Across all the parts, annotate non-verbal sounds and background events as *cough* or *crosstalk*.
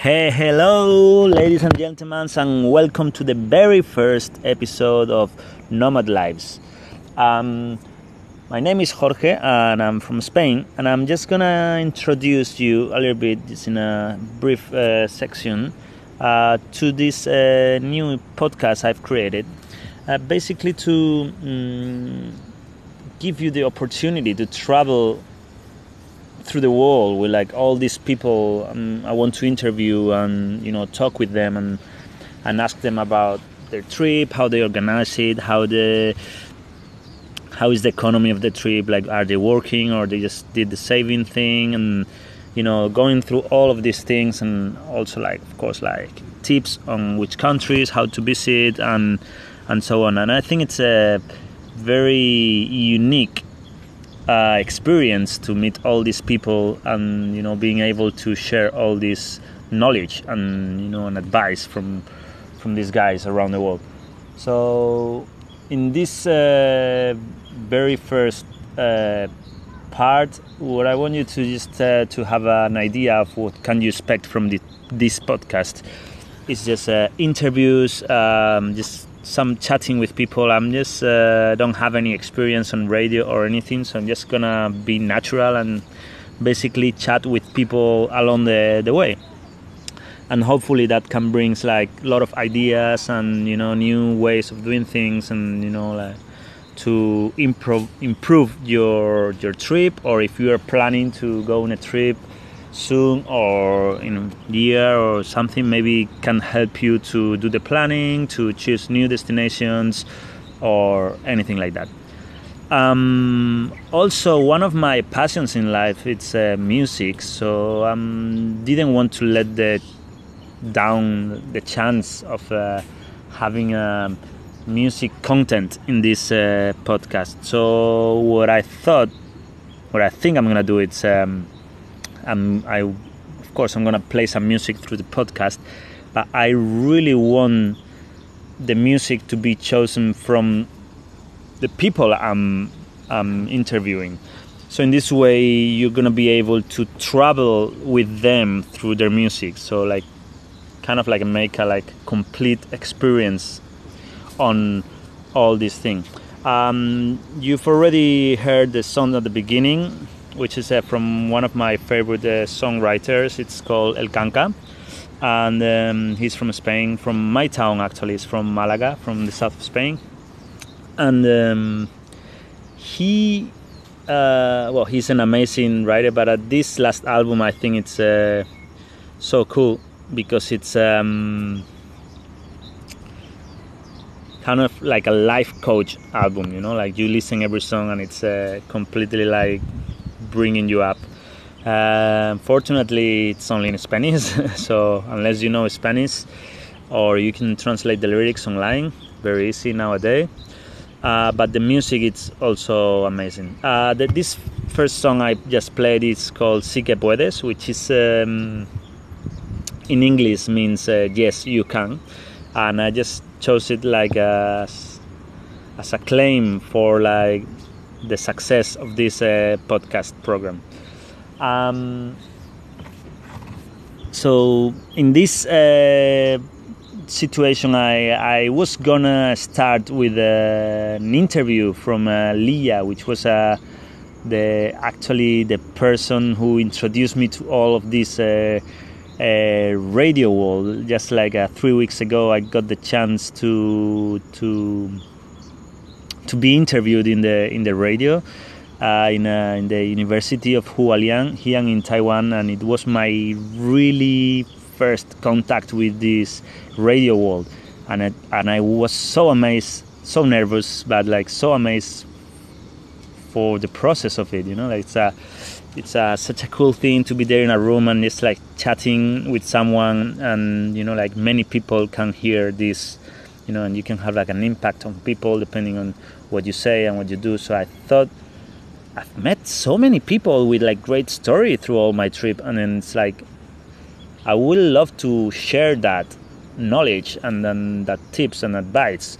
Hey, hello, ladies and gentlemen, and welcome to the very first episode of Nomad Lives. Um, my name is Jorge, and I'm from Spain, and I'm just gonna introduce you a little bit, just in a brief uh, section, uh, to this uh, new podcast I've created. Uh, basically, to um, give you the opportunity to travel through the world with like all these people um, I want to interview and you know talk with them and and ask them about their trip, how they organize it, how the how is the economy of the trip, like are they working or they just did the saving thing and you know going through all of these things and also like of course like tips on which countries, how to visit and and so on. And I think it's a very unique uh, experience to meet all these people and you know being able to share all this knowledge and you know and advice from from these guys around the world. So in this uh, very first uh, part what i want you to just uh, to have an idea of what can you expect from the, this podcast is just uh, interviews um, just some chatting with people. I'm just uh, don't have any experience on radio or anything, so I'm just gonna be natural and basically chat with people along the, the way. And hopefully that can brings like a lot of ideas and you know new ways of doing things and you know like to improve improve your your trip or if you are planning to go on a trip soon or in a year or something maybe can help you to do the planning to choose new destinations or anything like that. Um, also one of my passions in life it's uh, music. So i um, didn't want to let the down the chance of uh, having a music content in this uh, podcast. So what i thought what i think i'm gonna do is um, I'm, I, of course, I'm gonna play some music through the podcast, but I really want the music to be chosen from the people I'm, I'm interviewing. So in this way, you're gonna be able to travel with them through their music. So like, kind of like make a like complete experience on all these things. Um, you've already heard the song at the beginning which is uh, from one of my favorite uh, songwriters. It's called El Kanka, and um, he's from Spain, from my town actually. He's from Malaga, from the south of Spain, and um, he, uh, well, he's an amazing writer. But at this last album, I think it's uh, so cool because it's. Um, kind of like a life coach album you know like you listen every song and it's uh, completely like bringing you up. Uh, fortunately, it's only in Spanish, *laughs* so unless you know Spanish, or you can translate the lyrics online, very easy nowadays. Uh, but the music is also amazing. Uh, the, this first song I just played is called Si que puedes, which is um, in English means uh, yes you can, and I just chose it like as, as a claim for like the success of this uh, podcast program. Um, so in this uh, situation, I, I was gonna start with uh, an interview from uh, Lia, which was uh, the actually the person who introduced me to all of this uh, uh, radio world. Just like three weeks ago, I got the chance to to to be interviewed in the in the radio uh, in, uh, in the University of Hualien here in Taiwan, and it was my really first contact with this radio world, and it, and I was so amazed, so nervous, but like so amazed for the process of it. You know, like it's a it's a, such a cool thing to be there in a room and it's like chatting with someone, and you know, like many people can hear this you know, and you can have like an impact on people depending on what you say and what you do. So I thought I've met so many people with like great story through all my trip, and then it's like I would love to share that knowledge and then that tips and advice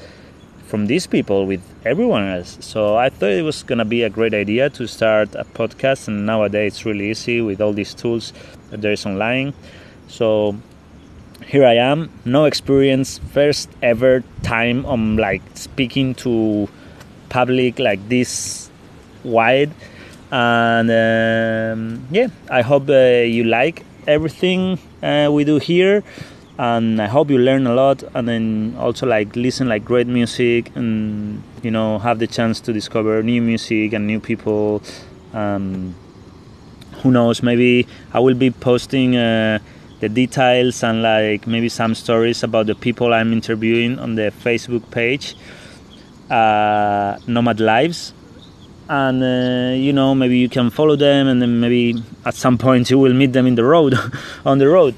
from these people with everyone else. So I thought it was gonna be a great idea to start a podcast, and nowadays it's really easy with all these tools that there is online. So here I am, no experience, first ever time I'm like speaking to public like this wide, and um, yeah, I hope uh, you like everything uh, we do here, and I hope you learn a lot, and then also like listen like great music, and you know have the chance to discover new music and new people. Um, who knows? Maybe I will be posting. Uh, the details and like maybe some stories about the people I'm interviewing on the Facebook page, uh, Nomad Lives. And uh, you know, maybe you can follow them, and then maybe at some point you will meet them in the road, *laughs* on the road.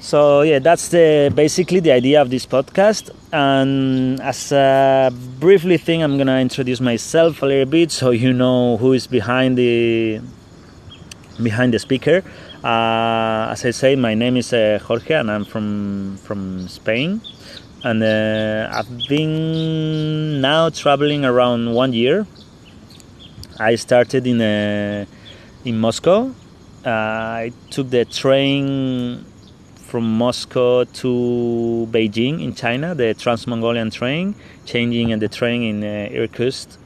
So yeah, that's the basically the idea of this podcast. And as a briefly thing, I'm gonna introduce myself a little bit, so you know who is behind the behind the speaker. Uh, as I say, my name is uh, Jorge, and I'm from from Spain. And uh, I've been now traveling around one year. I started in in Moscow. I took the train from Moscow to Beijing in China, the Trans-Mongolian train, changing the train in uh, Irkutsk.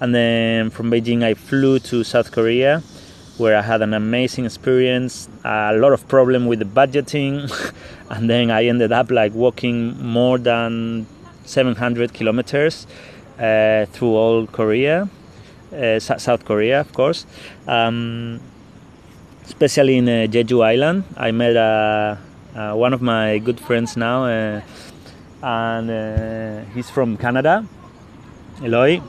And then from Beijing, I flew to South Korea where I had an amazing experience, a lot of problem with the budgeting, *laughs* and then I ended up like walking more than 700 kilometers uh, through all Korea, uh, South Korea, of course. Um, especially in uh, Jeju Island, I met uh, uh, one of my good friends now, uh, and he's from Canada, Eloy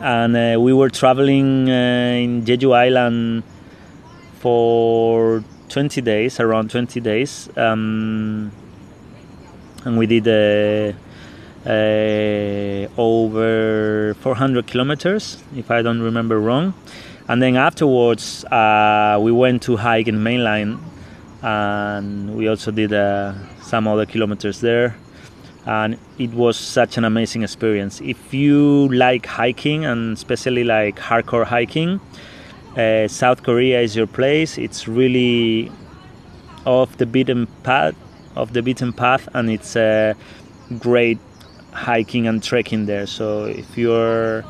and uh, we were traveling uh, in Jeju Island for 20 days, around 20 days, um, and we did uh, uh over 400 kilometers, if I don't remember wrong. And then afterwards, uh, we went to hike in mainline, and we also did some other kilometers there and it was such an amazing experience. If you like hiking and especially like hardcore hiking, uh, South Korea is your place. It's really off the beaten path, of the beaten path, and it's a great hiking and trekking there. So if you're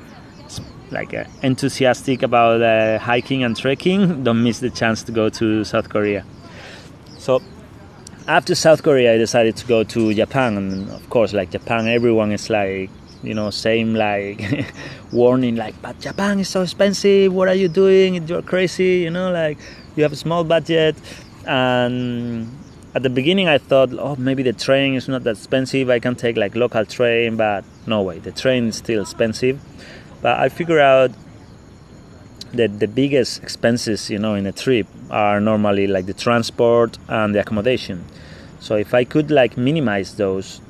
like uh, enthusiastic about uh, hiking and trekking, *laughs* don't miss the chance to go to South Korea. So after South Korea, I decided to go to Japan, and of course, like Japan, everyone is like, you know, same like *laughs* warning, like, but Japan is so expensive. What are you doing? You're crazy. You know, like you have a small budget, and at the beginning, I thought, oh, maybe the train is not that expensive. I can take like local train, but no way, the train is still expensive. But I figure out that the biggest expenses, you know, in a trip are normally like the transport and the accommodation. So if I could like minimize those,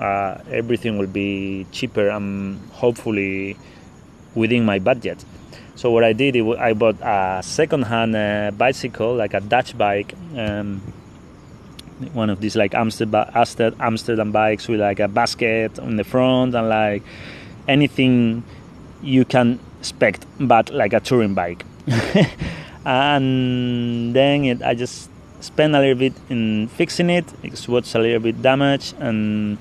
uh, everything will be cheaper and hopefully within my budget. So what I did, I bought a second-hand uh, bicycle, like a Dutch bike, um, one of these like Amsterdam, Amsterdam bikes with like a basket on the front and like anything you can expect, but like a touring bike. *laughs* and then it, I just spent a little bit in fixing it. It was a little bit damaged, and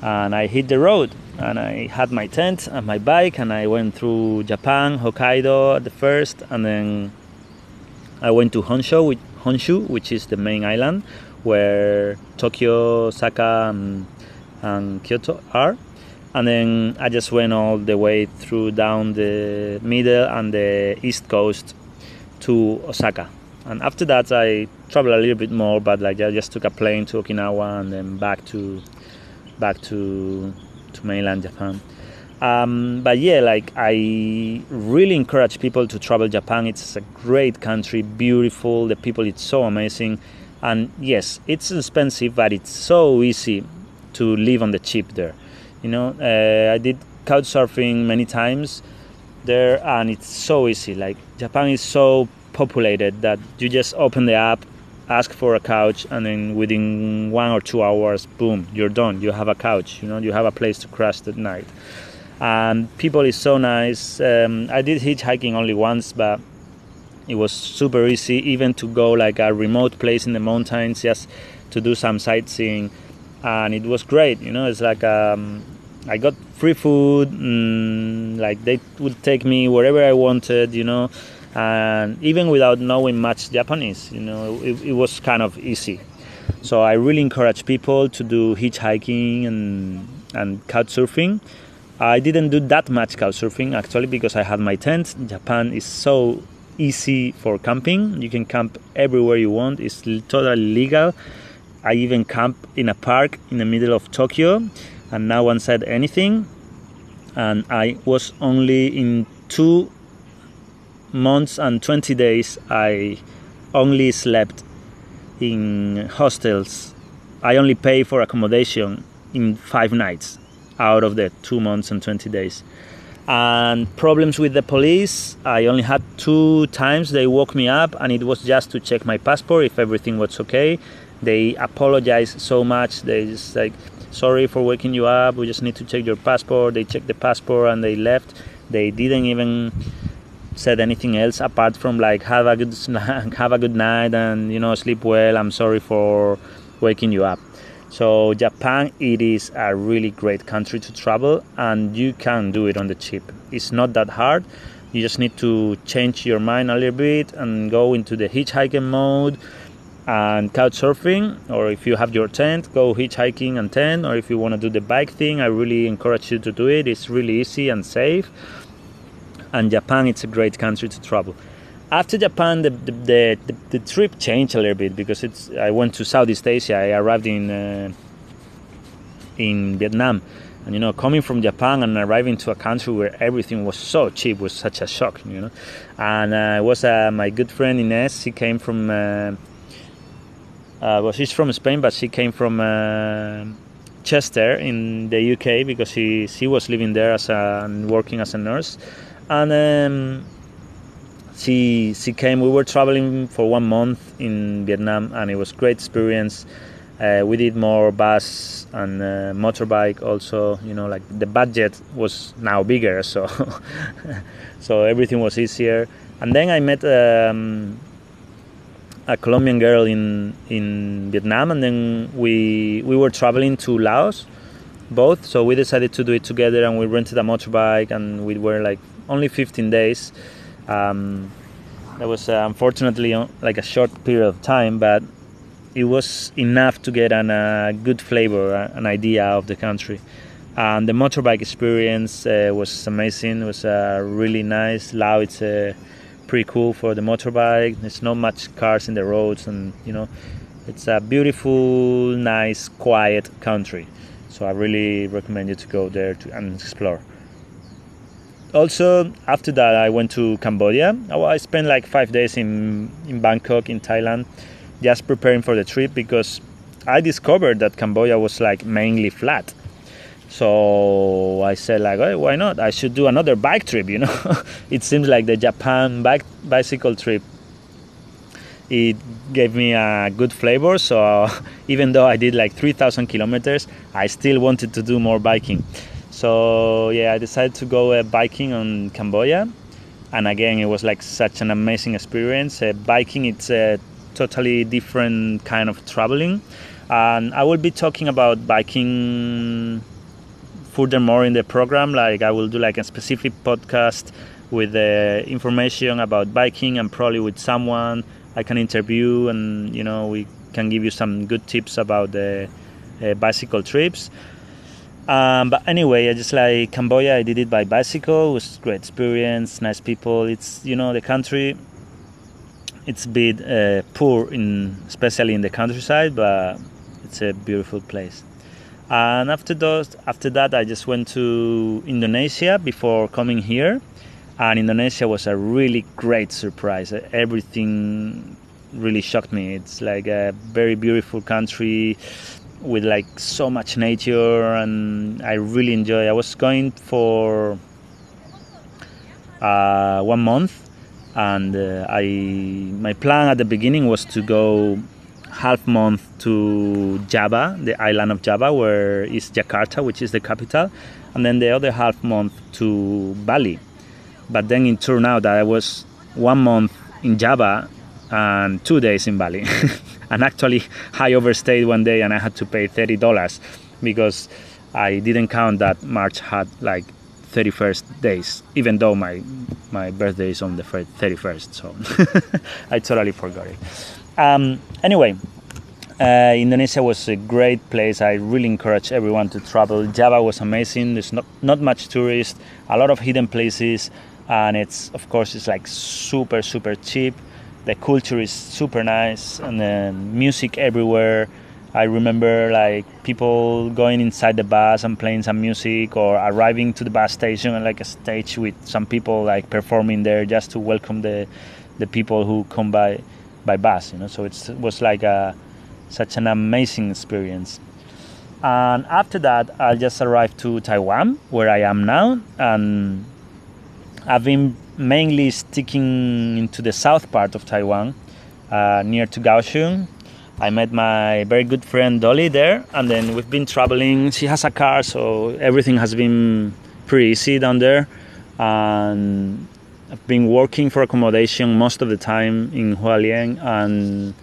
and I hit the road. And I had my tent and my bike, and I went through Japan, Hokkaido at the first, and then I went to Honshu, which, Honshu, which is the main island where Tokyo, Osaka, and, and Kyoto are. And then I just went all the way through down the middle and the east coast to Osaka. And after that, I traveled a little bit more, but like I just took a plane to Okinawa and then back to back to to mainland Japan. Um, but yeah, like I really encourage people to travel Japan. It's a great country, beautiful. The people, it's so amazing, and yes, it's expensive, but it's so easy to live on the cheap there. You know, uh, I did couch surfing many times there, and it's so easy. Like Japan is so populated that you just open the app, ask for a couch, and then within one or two hours, boom, you're done. You have a couch. You know, you have a place to crash that night. And people is so nice. Um, I did hitchhiking only once, but it was super easy, even to go like a remote place in the mountains. Just to do some sightseeing, and it was great. You know, it's like um, I got free food, mm, like they would take me wherever I wanted. You know, and even without knowing much Japanese, you know, it, it was kind of easy. So I really encourage people to do hitchhiking and and couch surfing. I didn't do that much couch surfing actually because I had my tent. Japan is so easy for camping. You can camp everywhere you want. It's totally legal. I even camp in a park in the middle of Tokyo, and no one said anything. And I was only in two months and 20 days. I only slept in hostels. I only pay for accommodation in five nights out of the two months and 20 days. And problems with the police, I only had two times they woke me up, and it was just to check my passport if everything was okay. They apologized so much. They just like, sorry for waking you up. We just need to check your passport. They checked the passport and they left. They didn't even said anything else apart from like have a good *laughs* have a good night and you know sleep well. I'm sorry for waking you up. So Japan, it is a really great country to travel, and you can do it on the cheap. It's not that hard. You just need to change your mind a little bit and go into the hitchhiking mode and couch surfing. Or if you have your tent, go hitchhiking and tent. Or if you want to do the bike thing, I really encourage you to do it. It's really easy and safe. And Japan, it's a great country to travel after Japan, the, the, the, the, trip changed a little bit because it's. I went to Southeast Asia. I arrived in uh, in Vietnam, and you know, coming from Japan and arriving to a country where everything was so cheap was such a shock. You know, and uh, it was uh, my good friend Ines. She came from. Uh, uh well, she's from Spain, but she came from uh, Chester in the UK because she she was living there as a, and working as a nurse, and. Um, she she came. We were traveling for one month in Vietnam, and it was great experience. Uh, we did more bus and uh, motorbike also. You know, like the budget was now bigger, so *laughs* so everything was easier. And then I met um, a Colombian girl in in Vietnam, and then we we were traveling to Laos, both. So we decided to do it together, and we rented a motorbike, and we were like only 15 days um, that was uh, unfortunately like a short period of time, but it was enough to get a uh, good flavor, uh, an idea of the country. And the motorbike experience uh, was amazing. It was uh, really nice. Lao, it's uh, pretty cool for the motorbike. There's not much cars in the roads, and you know, it's a beautiful, nice, quiet country. So I really recommend you to go there to, and explore also after that i went to cambodia. I spent like five days in, in bangkok in thailand just preparing for the trip because i discovered that cambodia was like mainly flat. So i said like oh, why not? I should do another bike trip you know? *laughs* It seems like the japan bike bicycle trip it gave me a good flavor. So *laughs* even though i did like 3000 kilometers i still wanted to do more biking so yeah, I decided to go uh, biking on Cambodia, and again, it was like such an amazing experience. Uh, biking, it's a totally different kind of traveling, and I will be talking about biking furthermore in the program. Like I will do like a specific podcast with uh, information about biking and probably with someone I can interview, and you know we can give you some good tips about the uh, bicycle trips. Um, but anyway, I just like Cambodia. I did it by bicycle. It was great experience, nice people. It's you know the country. It's a bit uh, poor in, especially in the countryside, but it's a beautiful place. And after those, after that, I just went to Indonesia before coming here, and Indonesia was a really great surprise. Everything really shocked me. It's like a very beautiful country with like so much nature and I really enjoy. I was going for uh, one month and uh, I my plan at the beginning was to go half month to Java, the island of Java, where is Jakarta, which is the capital, and then the other half month to Bali. But then it turned out that I was one month in Java and two days in Bali. *laughs* and actually, I overstayed one day and I had to pay thirty dollars because I didn't count that March had like 31st days, even though my my birthday is on the 31st. So *laughs* I totally forgot it. Um, anyway, uh, Indonesia was a great place. I really encourage everyone to travel. Java was amazing. There's not not much tourists, a lot of hidden places, and it's of course it's like super super cheap. The culture is super nice, and then music everywhere. I remember like people going inside the bus and playing some music, or arriving to the bus station and like a stage with some people like performing there just to welcome the the people who come by by bus. You know, so it was like a such an amazing experience. And after that, I just arrived to Taiwan, where I am now, and I've been mainly sticking into the south part of Taiwan, uh, near to Kaohsiung, I met my very good friend Dolly there, and then we've been traveling. She has a car, so everything has been pretty easy down there. And I've been working for accommodation most of the time in Hualien, and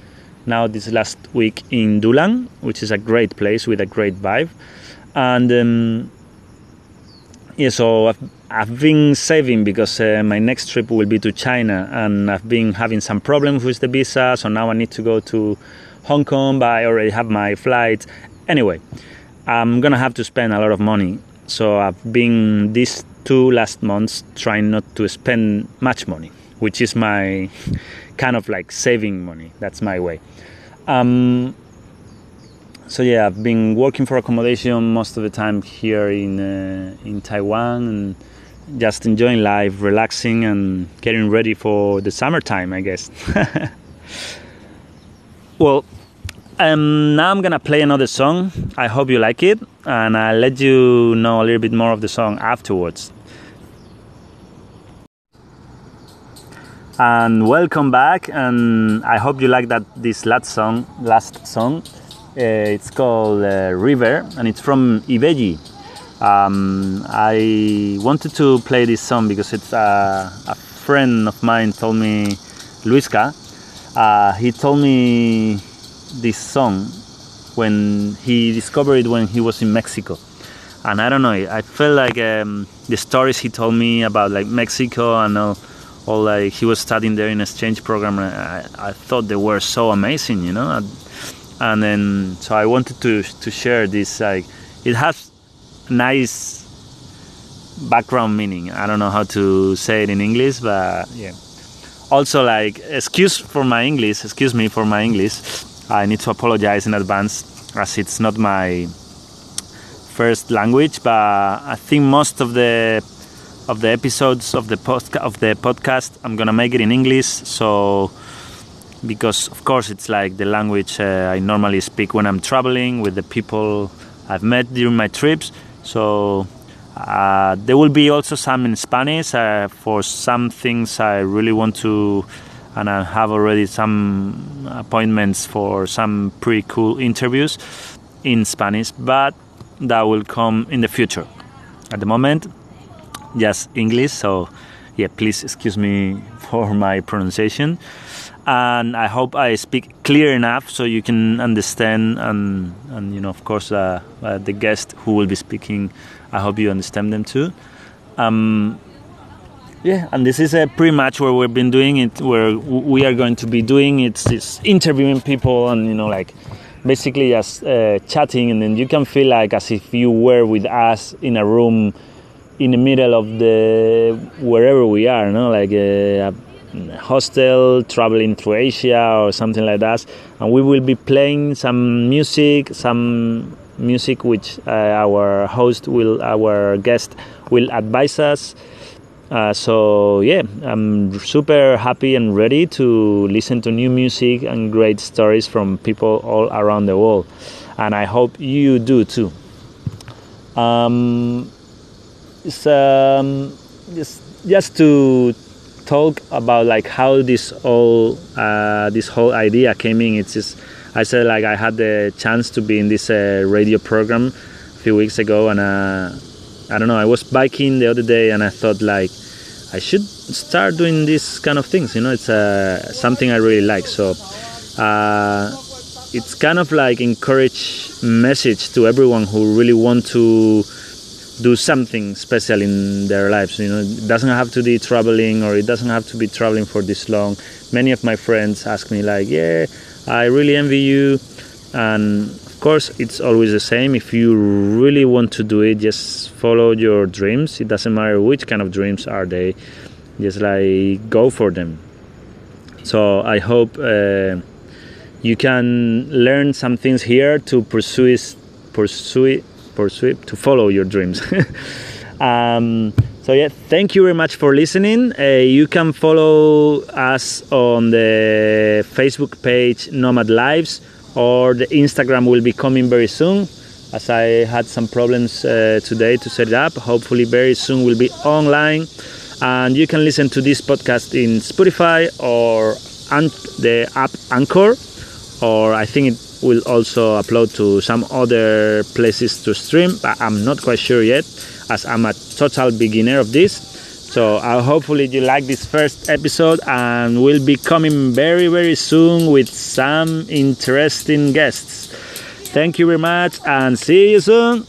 now this last week in Dulan, which is a great place with a great vibe. And um, yeah, so I've, I've been saving because uh, my next trip will be to China, and I've been having some problems with the visa, so now I need to go to Hong Kong, but I already have my flight. Anyway, I'm gonna have to spend a lot of money. So I've been these two last months trying not to spend much money, which is my *laughs* kind of like saving money. That's my way. Um, so yeah, I've been working for accommodation most of the time here in uh, in Taiwan and just enjoying life, relaxing, and getting ready for the summertime, I guess. *laughs* well, um, now I'm gonna play another song. I hope you like it, and I'll let you know a little bit more of the song afterwards. And welcome back, and I hope you like that this last song. Last song, uh, it's called uh, River, and it's from Ibeyi. Um, I wanted to play this song because it's uh, a friend of mine told me, Luisca. Uh, he told me this song when he discovered it when he was in Mexico. And I don't know, I felt like um, the stories he told me about like Mexico and all, all like he was studying there in exchange program. I, I thought they were so amazing, you know. And then so I wanted to to share this. Like it has nice background meaning. I don't know how to say it in English, but yeah. Also, like excuse for my English. Excuse me for my English I need to apologize in advance as it's not my first language, but I think most of the of the episodes of the post of the podcast I'm gonna make it in English. So because of course it's like the language uh, I normally speak when I'm traveling with the people I've met during my trips. So uh, there will be also some in Spanish uh, for some things I really want to and I have already some appointments for some pretty cool interviews in Spanish, but that will come in the future. At the moment, just English, so yeah, please excuse me *laughs* for my pronunciation. And I hope I speak clear enough so you can understand, and, and you know, of course, uh, uh, the guest who will be speaking, I hope you understand them too. Um, yeah, and this is pretty much where we've been doing it. Where we are going to be doing it's, it's interviewing people and you know like basically just uh, chatting, and then you can feel like as if you were with us in a room in the middle of the wherever we are, know, like uh, hostel traveling through Asia or something like that, and we will be playing some music, some music which uh, our host will, our guest will advise us. Uh, so yeah, I'm super happy and ready to listen to new music and great stories from people all around the world, and I hope you do too. Um, it's, um, just just to talk about like how this all uh, this whole idea came in. It's just I said like I had the chance to be in this uh, radio program a few weeks ago, and uh, I don't know. I was biking the other day and I thought like I should start doing these kind of things. You know, it's uh, something I really like. So uh, it's kind of like encourage message to everyone who really want to do something special in their lives. You know, it doesn't have to be traveling or it doesn't have to be traveling for this long. Many of my friends ask me like, "Yeah, I really envy you," and of course, it's always the same. If you really want to do it, just follow your dreams. It doesn't matter which kind of dreams are they. Just like go for them. So I hope uh, you can learn some things here to pursue pursue pursue to follow your dreams. *laughs* um, so yeah, thank you very much for listening. Uh, you can follow us on the Facebook page Nomad Lives or the Instagram will be coming very soon. As I had some problems uh, today to set it up, hopefully very soon will be online, and you can listen to this podcast in Spotify or the app Anchor, or I think it will also upload to some other places to stream, but I'm not quite sure yet, as I'm a total beginner of this. So uh, hopefully you like this first episode and we'll be coming very very soon with some interesting guests. Thank you very much and see you soon.